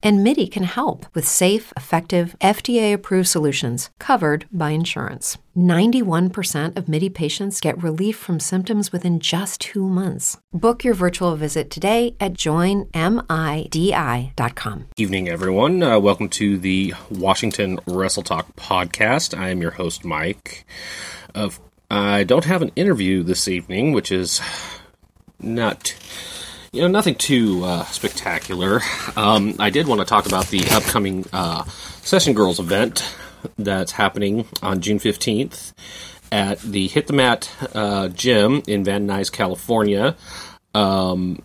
And MIDI can help with safe, effective, FDA approved solutions covered by insurance. 91% of MIDI patients get relief from symptoms within just two months. Book your virtual visit today at joinmidi.com. Evening, everyone. Uh, welcome to the Washington Wrestle Talk podcast. I am your host, Mike. Of I don't have an interview this evening, which is not, you know, nothing too uh, spectacular. Um, I did want to talk about the upcoming uh, Session Girls event that's happening on June 15th at the Hit the Mat uh, gym in Van Nuys, California. Um,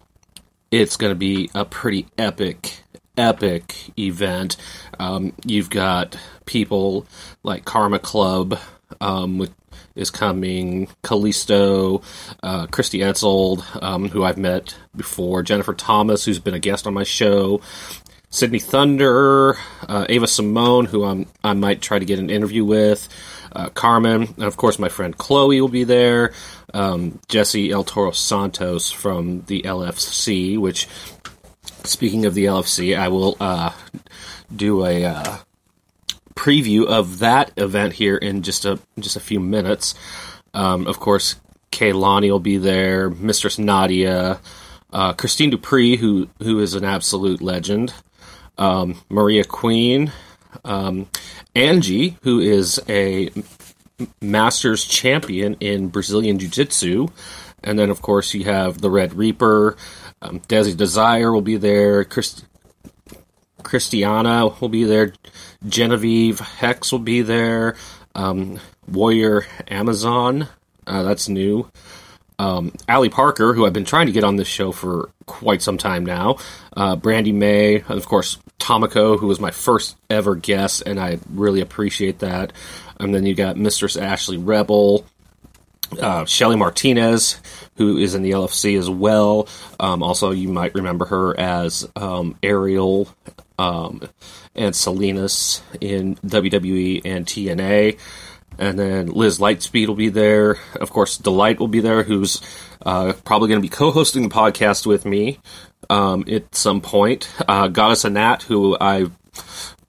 it's going to be a pretty epic, epic event. Um, you've got people like Karma Club um, with is coming. Callisto, uh, Christy Etzold, um, who I've met before. Jennifer Thomas, who's been a guest on my show. Sydney Thunder, uh, Ava Simone, who I'm, I might try to get an interview with. Uh, Carmen, and of course, my friend Chloe will be there. Um, Jesse El Toro Santos from the LFC, which, speaking of the LFC, I will uh, do a uh, preview of that event here in just a just a few minutes. Um, of course, Kaylani will be there, Mistress Nadia, uh, Christine Dupree, who who is an absolute legend, um, Maria Queen, um, Angie, who is a Masters champion in Brazilian Jiu Jitsu, and then of course you have the Red Reaper, um, Desi Desire will be there, Christ- Christiana will be there, Genevieve Hex will be there, um, Warrior Amazon, uh, that's new. Um, Ali Parker, who I've been trying to get on this show for quite some time now, uh, Brandy May, and of course Tomiko, who was my first ever guest, and I really appreciate that. And then you got Mistress Ashley Rebel, uh, Shelly Martinez, who is in the LFC as well. Um, also, you might remember her as um, Ariel um, and Salinas in WWE and TNA. And then Liz Lightspeed will be there. Of course, Delight will be there, who's uh, probably going to be co hosting the podcast with me um, at some point. Uh, Goddess Anat, who I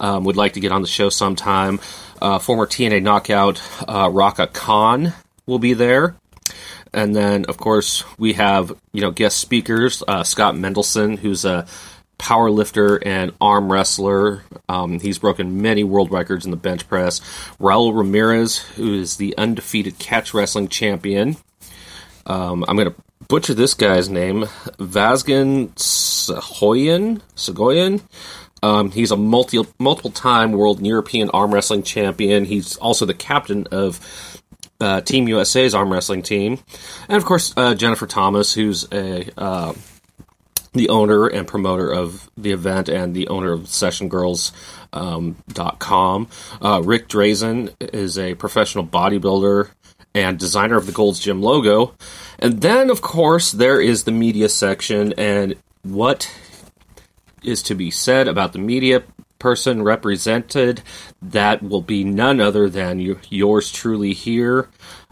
um, would like to get on the show sometime. Uh, former TNA knockout uh, Raka Khan will be there. And then, of course, we have you know guest speakers uh, Scott Mendelson, who's a power lifter and arm wrestler. Um, he's broken many world records in the bench press. Raul Ramirez, who is the undefeated catch wrestling champion. Um, I'm going to butcher this guy's name, Vazgen Sahoyan. Um, he's a multi multiple time world and European arm wrestling champion. He's also the captain of uh, Team USA's arm wrestling team, and of course uh, Jennifer Thomas, who's a uh, the owner and promoter of the event and the owner of SessionGirls.com. Um, uh, Ric Drasin is a professional bodybuilder and designer of the Gold's Gym logo. And then, of course, there is the media section and what is to be said about the media person represented. That will be none other than you, yours truly here.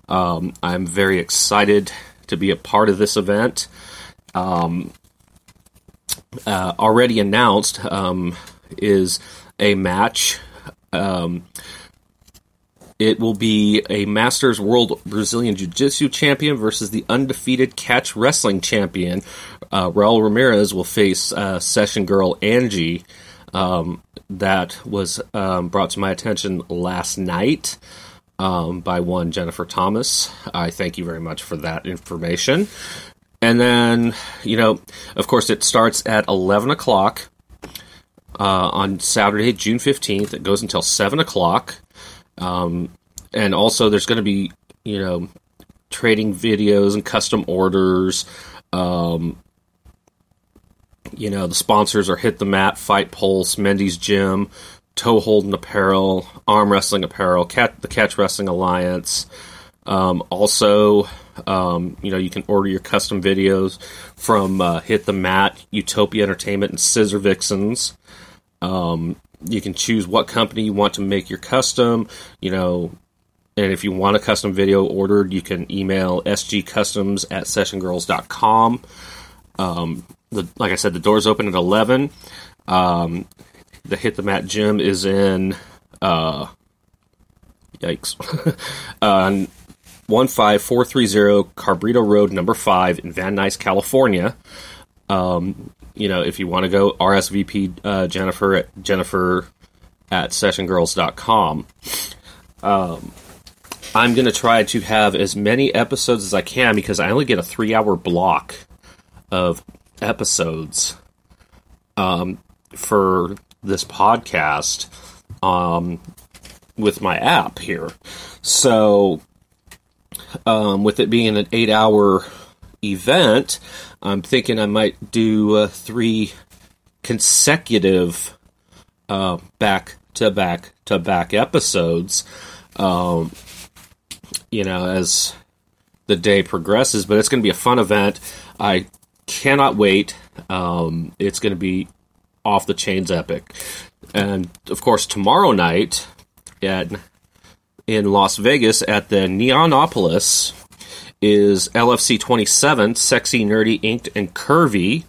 Um, I'm very excited to be a part of this event. Um, uh, already announced um, is a match. Um, it will be a Masters World Brazilian Jiu Jitsu champion versus the undefeated catch wrestling champion. Uh, Raul Ramirez will face uh, session girl Angie. Um, that was um, brought to my attention last night um, by one Jennifer Thomas. I thank you very much for that information. And then, you know, of course, it starts at 11 o'clock uh, on Saturday, June 15th. It goes until 7 o'clock. Um, and also, there's going to be, you know, trading videos and custom orders. Um, you know, the sponsors are Hit the Mat, Fight Pulse, Mendy's Gym, Toe Holding Apparel, Arm Wrestling Apparel, Cat, the Catch Wrestling Alliance. Um, also, um, you know, you can order your custom videos from uh, Hit the Mat, Utopia Entertainment, and Scissor Vixens. Um, you can choose what company you want to make your custom. You know, and if you want a custom video ordered, you can email sgcustoms at sessiongirls.com. Um, the, like I said, the doors open at 11. Um, the Hit the Mat Gym is in, uh, yikes, uh, 15430 Cabrito Road, number 5 in Van Nuys, California. Um, you know, if you want to go, RSVP uh, Jennifer at Jennifer at sessiongirls.com. Um, I'm going to try to have as many episodes as I can because I only get a three hour block of episodes um, for this podcast um, with my app here. So, um, with it being an eight hour event, I'm thinking I might do uh, three consecutive back to back to back episodes. Um, you know, as the day progresses, but it's going to be a fun event. I cannot wait. Um, it's going to be off the chains epic. And of course, tomorrow night at in Las Vegas at the Neonopolis is LFC 27, Sexy, Nerdy, Inked, and Curvy.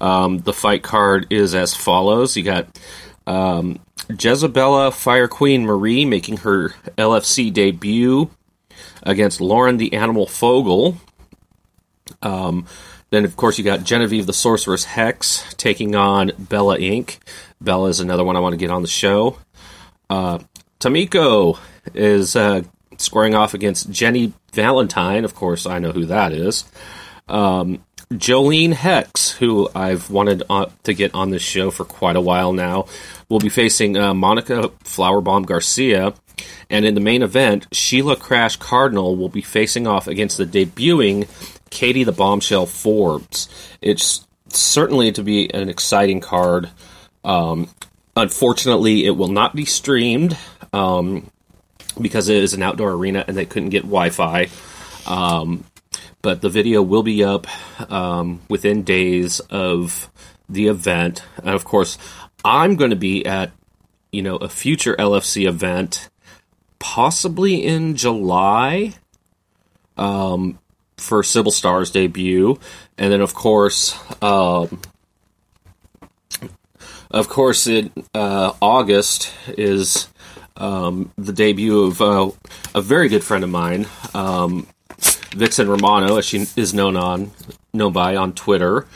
Um, the fight card is as follows. You got um, Jezebella Fire Queen Marie making her LFC debut against Lauren the Animal Fogel. Um, then, of course, you got Genevieve the Sorceress Hex taking on Bella Inc. Bella is another one I want to get on the show. Uh, Tamiko is uh, squaring off against Jenny Valentine. Of course, I know who that is. Um, Jolene Hex, who I've wanted to get on this show for quite a while now, will be facing uh, Monica Flowerbomb Garcia. And in the main event, Sheila Crash Cardinal will be facing off against the debuting Katie the Bombshell Forbes. It's certainly to be an exciting card. Um, unfortunately, it will not be streamed um, because it is an outdoor arena and they couldn't get Wi Fi. Um, but the video will be up um, within days of the event. And of course, I'm going to be at you know a future LFC event, possibly in July, um, for Sybil Star's debut, and then of course, um, of course, in uh, August is um, the debut of uh, a very good friend of mine, um, Vixen Romano, as she is known on known by on Twitter.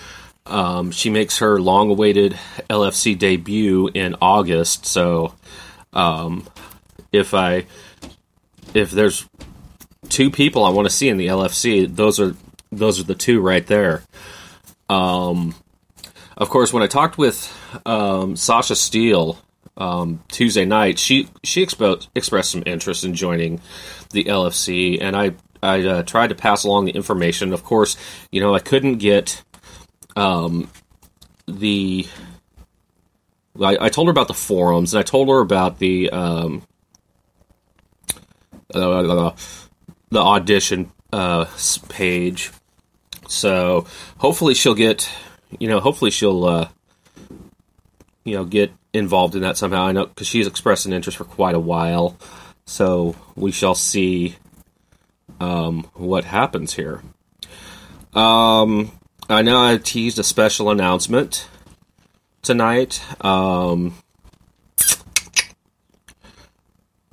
Um, she makes her long-awaited LFC debut in August. So, um, if I if there's two people I want to see in the LFC, those are those are the two right there. Um, of course, when I talked with um, Sasha Steele um, Tuesday night, she she expo- expressed some interest in joining the LFC, and I I uh, tried to pass along the information. Of course, you know I couldn't get um, the. I, I told her about the forums, and I told her about the um, uh, the audition uh, page. So hopefully she'll get, you know, hopefully she'll, uh, you know, get involved in that somehow. I know because she's expressed an interest for quite a while. So we shall see um, what happens here. Um, I know I teased a special announcement tonight. Um,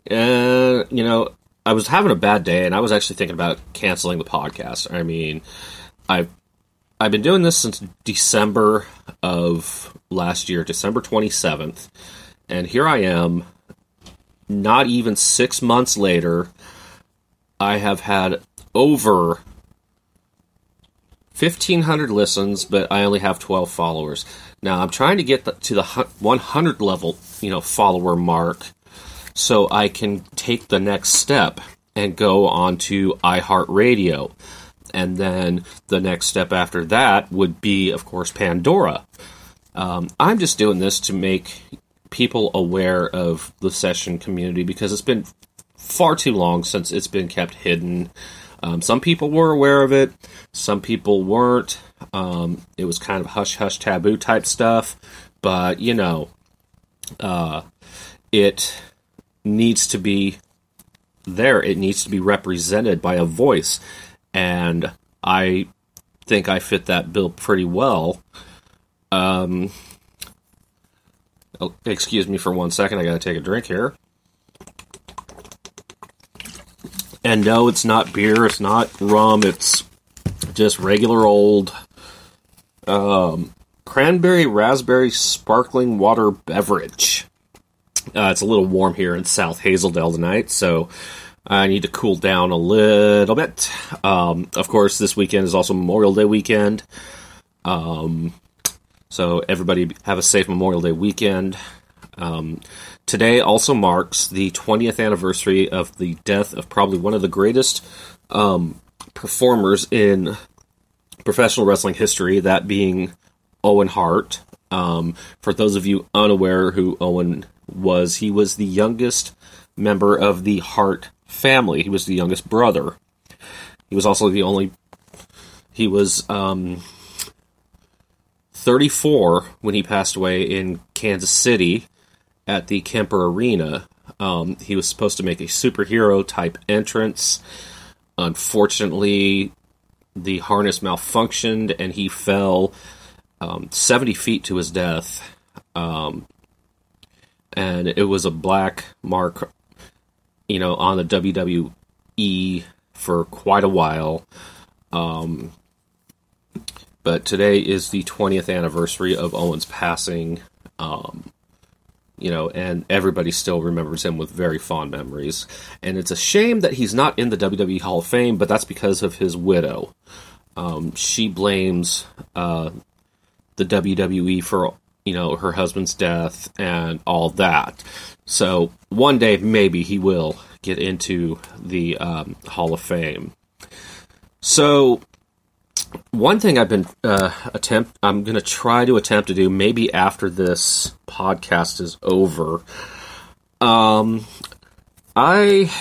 and you know, I was having a bad day, and I was actually thinking about canceling the podcast. I mean, I've I've been doing this since December of last year, December twenty seventh, and here I am. Not even six months later, I have had over 1500 listens but i only have 12 followers now i'm trying to get the, to the 100 level you know follower mark so I can take the next step and go on to iHeartRadio. And then the next step after that would be, of course, Pandora. Um, I'm just doing this to make people aware of the session community because it's been far too long since it's been kept hidden. Um, some people were aware of it, some people weren't. Um, it was kind of hush hush taboo type stuff, but you know, uh, it needs to be there. It needs to be represented by a voice, and I think I fit that bill pretty well. Um, oh, excuse me for one second. I got to take a drink here. And no, it's not beer. It's not rum. It's just regular old um, cranberry raspberry sparkling water beverage. Uh, it's a little warm here in South Hazeldale tonight, so I need to cool down a little bit. Um, of course, this weekend is also Memorial Day weekend. Um, so everybody have a safe Memorial Day weekend. Um, today also marks the 20th anniversary of the death of probably one of the greatest um, performers in professional wrestling history, that being Owen Hart. Um, for those of you unaware who Owen was, he was the youngest member of the Hart family. He was the youngest brother. He was also the only. He was um, 34 when he passed away in Kansas City at the Kemper Arena. Um, he was supposed to make a superhero type entrance. Unfortunately, the harness malfunctioned and he fell um, 70 feet to his death. Um, and it was a black mark, you know, on the WWE for quite a while. Um, but today is the 20th anniversary of Owen's passing. Um, you know, and everybody still remembers him with very fond memories. And it's a shame that he's not in the WWE Hall of Fame, but that's because of his widow. Um, she blames uh, the WWE for you know her husband's death and all that. So one day maybe he will get into the um, Hall of Fame. So one thing I've been uh, attempt I'm going to try to attempt to do maybe after this podcast is over. Um, I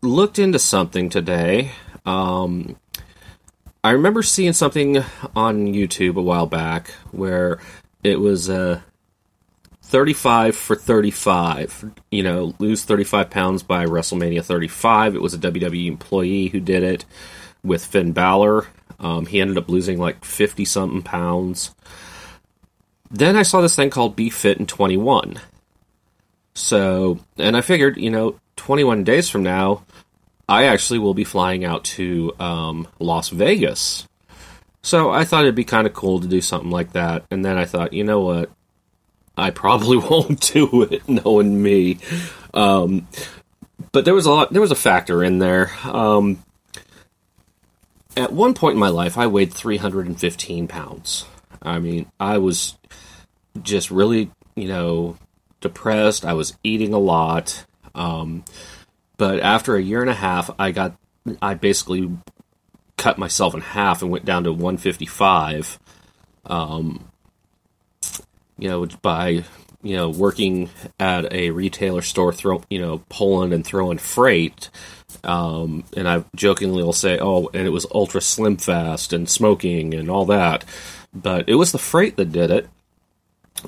looked into something today. Um, I remember seeing something on YouTube a while back where it was a 35 for 35. You know, lose 35 pounds by WrestleMania 35. It was a WWE employee who did it with Finn Balor. Um, he ended up losing like 50 something pounds. Then I saw this thing called Be Fit in 21. So, and I figured, you know, 21 days from now, I actually will be flying out to um, Las Vegas. So I thought it'd be kind of cool to do something like that. And then I thought, you know what? I probably won't do it, knowing me. Um, but there was a lot. There was a factor in there. Um, at one point in my life, I weighed 315 pounds. I mean, I was just really, you know, depressed. I was eating a lot. Um, but after a year and a half, I got, I basically cut myself in half and went down to 155. Um, you know, by you know working at a retailer store, throw you know pulling and throwing freight. Um, and I jokingly will say, "Oh, and it was ultra slim fast and smoking and all that," but it was the freight that did it.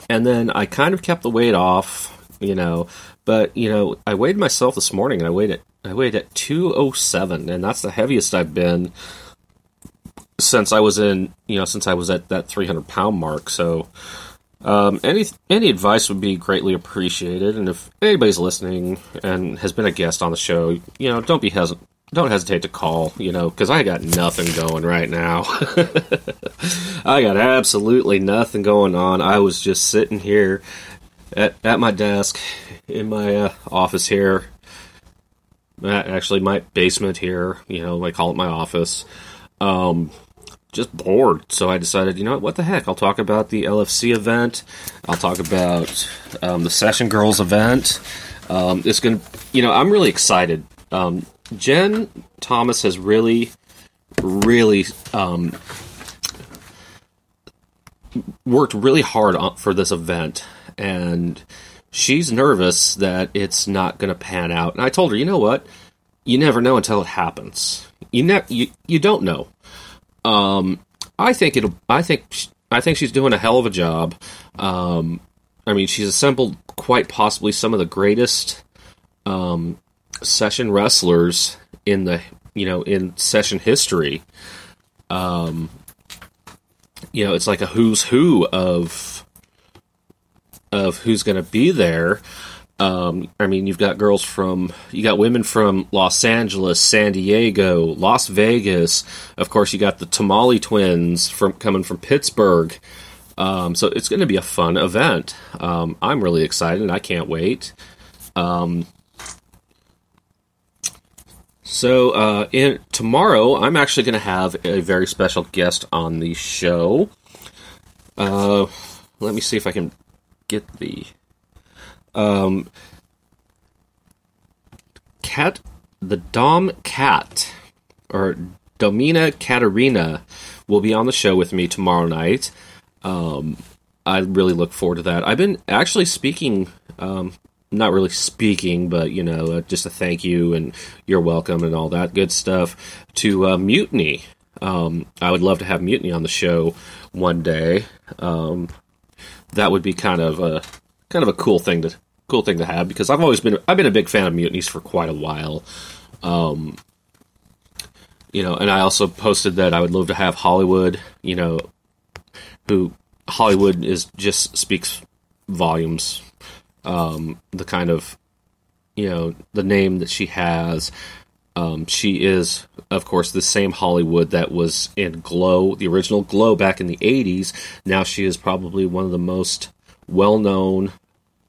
And then I kind of kept the weight off, you know. But you know, I weighed myself this morning, and I weighed it. I weighed at two oh seven, and that's the heaviest I've been since I was in, you know, since I was at that three hundred pound mark. So, um, any any advice would be greatly appreciated, and if anybody's listening and has been a guest on the show, you know, don't be hesitant. Don't hesitate to call, you know, because I got nothing going right now. I got absolutely nothing going on. I was just sitting here at, at my desk in my uh, office here. Actually, my basement here, you know, I call it my office. Um, just bored. So I decided, you know what, what the heck? I'll talk about the LFC event. I'll talk about um, the Session Girls event. Um, it's going to, you know, I'm really excited. Um, Jen Thomas has really, really um, worked really hard on, for this event. And she's nervous that it's not going to pan out. And I told her, you know what? You never know until it happens. You, ne- you, you don't know um, I think it'll. I think I think she's doing a hell of a job. Um, I mean, she's assembled quite possibly some of the greatest um, session wrestlers in the you know in session history. Um, you know, it's like a who's who of of who's going to be there. Um, I mean, you've got girls from, you got women from Los Angeles, San Diego, Las Vegas. Of course, you got the Tamale twins from coming from Pittsburgh. Um, so it's going to be a fun event. Um, I'm really excited. And I can't wait. Um, so uh, in tomorrow, I'm actually going to have a very special guest on the show. Uh, let me see if I can get the um, cat, the Dom Cat, or Domina Katerina, will be on the show with me tomorrow night. Um, I really look forward to that. I've been actually speaking, um, not really speaking, but you know, uh, just a thank you and you're welcome and all that good stuff to uh, Mutiny. Um, I would love to have Mutiny on the show one day. Um, that would be kind of a kind of a cool thing to cool thing to have because I've always been I've been a big fan of mutinies for quite a while. Um, you know, and I also posted that I would love to have Hollywood, you know, who Hollywood is just speaks volumes. Um, the kind of you know the name that she has. Um, she is, of course, the same Hollywood that was in Glow, the original Glow back in the 80s. Now she is probably one of the most well known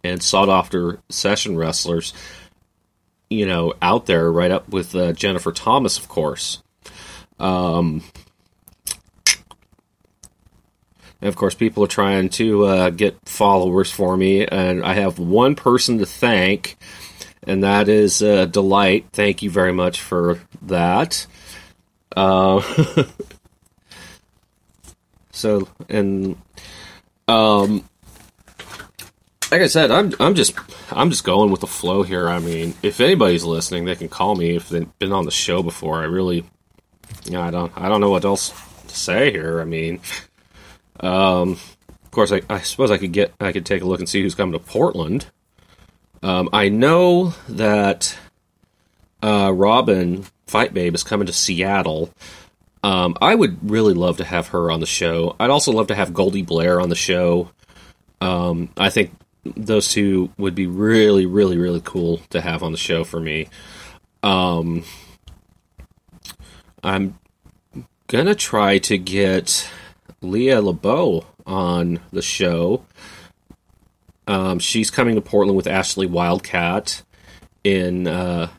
and sought after session wrestlers, you know, out there, right up with uh, Jennifer Thomas, of course. Um, and of course, people are trying to uh, get followers for me, and I have one person to thank, and that is uh, Delight. Thank you very much for that. Uh, so, and um, like I said, I'm I'm just I'm just going with the flow here. I mean, if anybody's listening, they can call me if they've been on the show before. I really, you know, I don't I don't know what else to say here. I mean, um, of course, I, I suppose I could get I could take a look and see who's coming to Portland. Um, I know that uh, Robin Fight Babe is coming to Seattle. Um, I would really love to have her on the show. I'd also love to have Goldie Blair on the show. Um, I think those two would be really, really, really cool to have on the show for me. Um, I'm gonna try to get Leah LeBeau on the show. Um, she's coming to Portland with Ashley Wildcat in uh,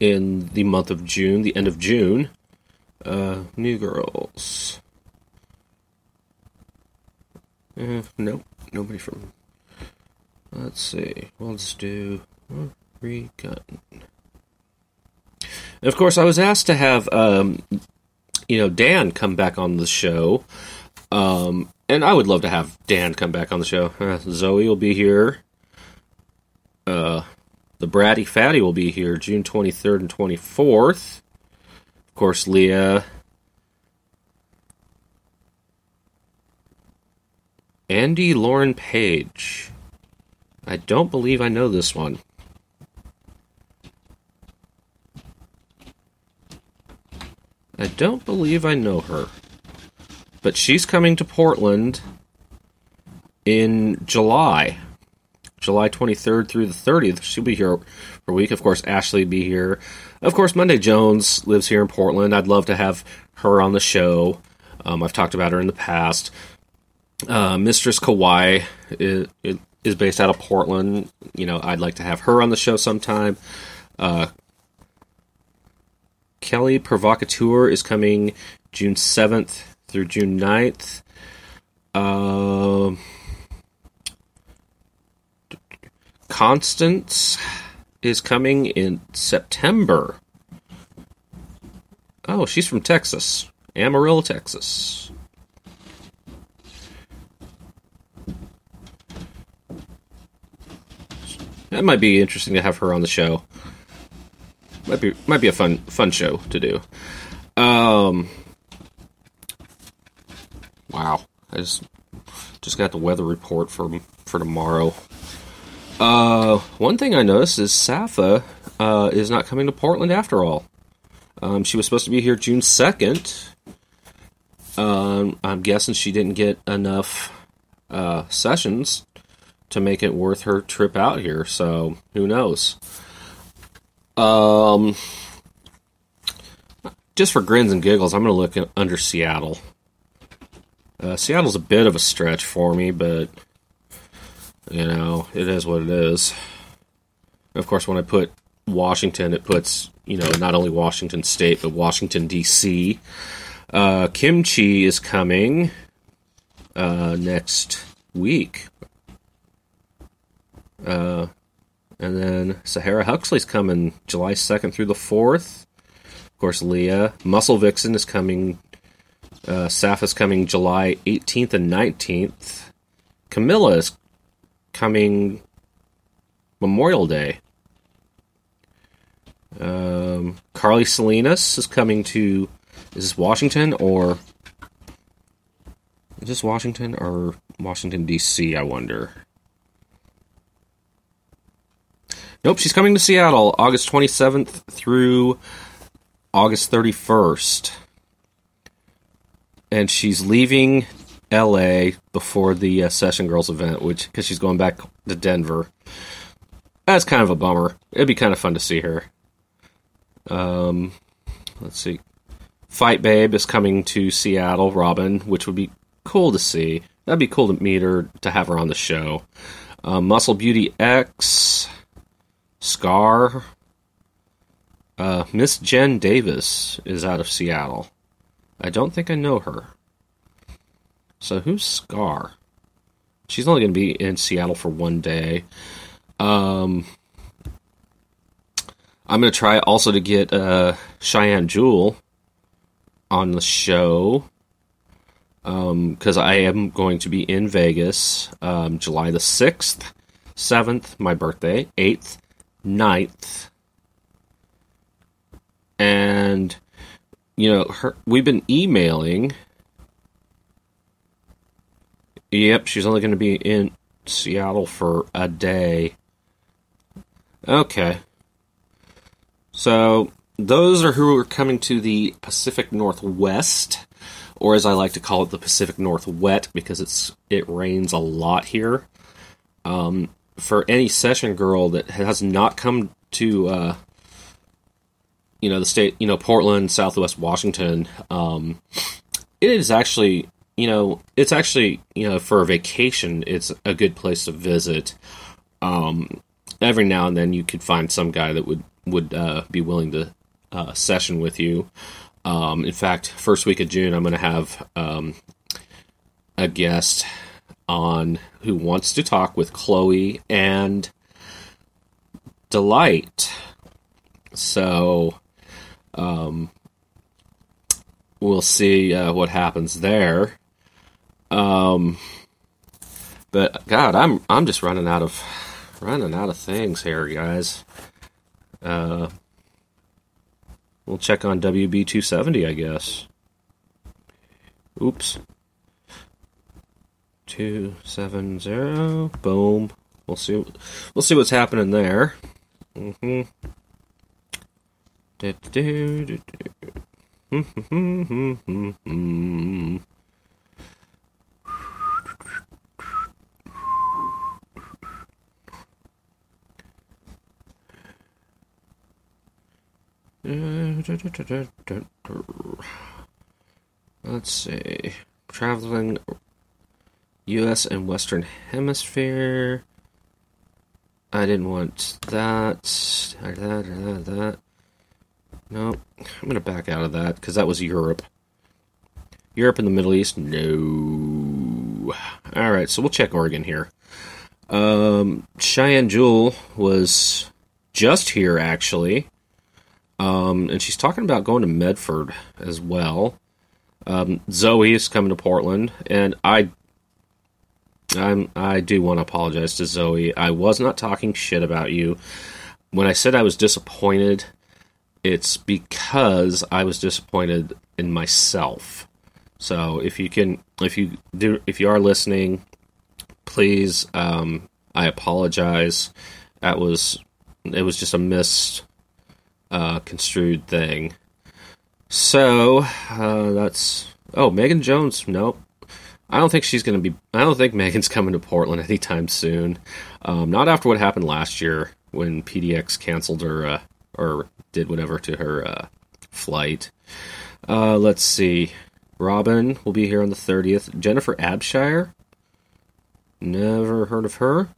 in the month of June, the end of June. Uh, New Girls. Uh, nope, nobody from. Let's see. We'll just do. And of course, I was asked to have, um, you know, Dan come back on the show, um, and I would love to have Dan come back on the show. Uh, Zoe will be here. Uh, the Bratty Fatty will be here June 23rd and 24th. Of course, Leah Andy Lauren Page. I don't believe I know this one. I don't believe I know her. But she's coming to Portland in July. July 23rd through the 30th. She'll be here for a week. Of course, Ashley be here. Of course, Monday Jones lives here in Portland. I'd love to have her on the show. Um, I've talked about her in the past. Uh, Mistress Kawhi is, is, based out of Portland. You know, I'd like to have her on the show sometime. Uh, Kelly Provocateur is coming June 7th through June 9th. Uh, Constance is coming in September. Oh, she's from Texas, Amarillo, Texas. That might be interesting to have her on the show. Might be might be a fun fun show to do. Um, wow, I just just got the weather report for for tomorrow. Uh, one thing I noticed is Safa uh, is not coming to Portland after all. Um, she was supposed to be here June second. Um, I'm guessing she didn't get enough uh, sessions to make it worth her trip out here. So who knows? Um, just for grins and giggles, I'm going to look under Seattle. Uh, Seattle's a bit of a stretch for me, but you know it is what it is. Of course, when I put Washington, it puts you know not only Washington State but Washington D.C. Uh, Kimchi is coming uh, next week. Uh, and then Sahara Huxley's coming July 2nd through the 4th. Of course, Leah. Muscle Vixen is coming. Uh, Saf is coming July 18th and 19th. Camilla is coming Memorial Day. Um, Carly Salinas is coming to. Is this Washington or. Is this Washington or Washington, D.C., I wonder? Nope, she's coming to Seattle August 27th through August 31st. And she's leaving LA before the uh, Session Girls event, which because she's going back to Denver. That's kind of a bummer. It'd be kind of fun to see her. Um, let's see. Fight Babe is coming to Seattle, Robin, which would be cool to see. That'd be cool to meet her, to have her on the show. Uh, Muscle Beauty X, Scar, uh, Miss Jen Davis is out of Seattle. I don't think I know her. So who's Scar? She's only going to be in Seattle for one day. Um, I'm going to try also to get uh, Cheyenne Jewel on the show because um, I am going to be in Vegas um, July the 6th, 7th, my birthday, 8th, 9th. And, you know, her, we've been emailing. Yep, she's only going to be in Seattle for a day. Okay. So, those are who are coming to the Pacific Northwest or as I like to call it, the Pacific Northwest, because it's it rains a lot here. Um, for any session girl that has not come to, uh, you know, the state, you know, Portland, Southwest Washington, um, it is actually, you know, it's actually, you know, for a vacation, it's a good place to visit. Um, every now and then, you could find some guy that would would uh, be willing to uh, session with you. Um, in fact, first week of June, I'm going to have um, a guest on who wants to talk with Chloe and Delight. So, um, we'll see uh, what happens there. Um, but God, I'm I'm just running out of running out of things here, guys. Uh, We'll check on WB270, I guess. Oops. 270. Boom. We'll see. We'll see what's happening there. Mm-hmm. Do, do, do, do. Let's see. Traveling US and Western Hemisphere. I didn't want that. That, that, that. No, I'm going to back out of that because that was Europe. Europe and the Middle East? No. Alright, so we'll check Oregon here. Um, Cheyenne Jewel was just here, actually. Um, and she's talking about going to Medford as well. Um, Zoe is coming to Portland, and I, I'm I do want to apologize to Zoe. I was not talking shit about you. When I said I was disappointed, it's because I was disappointed in myself. So if you can, if you do, if you are listening, please, um, I apologize. That was it was just a mis uh, construed thing. So uh, that's oh Megan Jones. Nope, I don't think she's going to be. I don't think Megan's coming to Portland anytime soon. Um, not after what happened last year when PDX canceled her uh, or did whatever to her uh, flight. Uh, let's see. Robin will be here on the 30th. Jennifer Abshire. Never heard of her.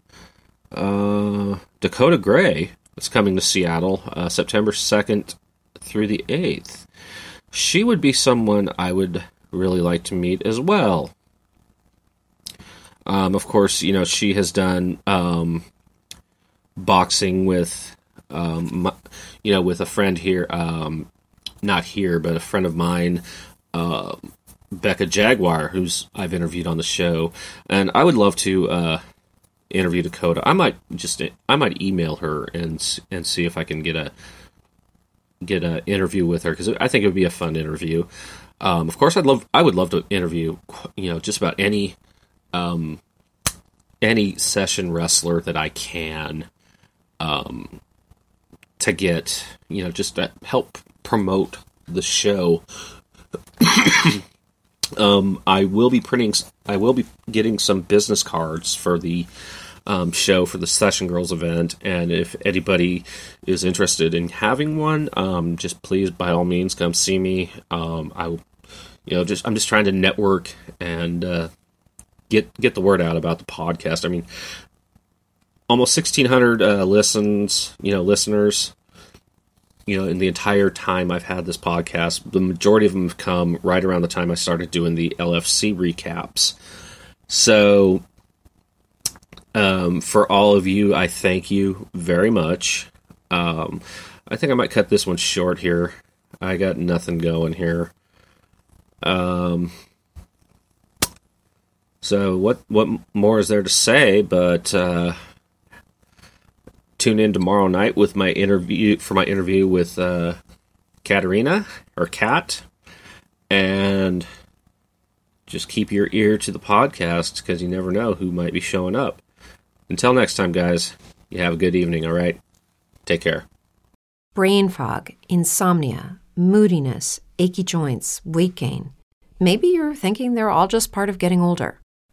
Uh, Dakota Gray is coming to Seattle uh, September 2nd through the 8th. She would be someone I would really like to meet as well. Um, of course, you know, she has done um, boxing with, um, you know, with a friend here, um, not here, but a friend of mine, uh, Becca Jaguar, who's I've interviewed on the show, and I would love to uh, interview Dakota. I might just I might email her and and see if I can get a get an interview with her because I think it would be a fun interview. Um, of course, I'd love I would love to interview you know just about any um, any session wrestler that I can um, to get you know just to help promote the show. um, I will be printing. I will be getting some business cards for the um, show for the Session Girls event, and if anybody is interested in having one, um, just please by all means come see me. Um, I, will, you know, just I'm just trying to network and uh, get get the word out about the podcast. I mean, almost 1,600 uh, listens, you know, listeners. You know, in the entire time I've had this podcast, the majority of them have come right around the time I started doing the LFC recaps. So, um, for all of you, I thank you very much. Um, I think I might cut this one short here. I got nothing going here. Um, so what what more is there to say? But uh, tune in tomorrow night with my interview for my interview with uh, Katerina or Kat, and just keep your ear to the podcast because you never know who might be showing up. Until next time, guys, you have a good evening. All right, take care. Brain fog, insomnia, moodiness, achy joints, weight gain. Maybe you're thinking they're all just part of getting older,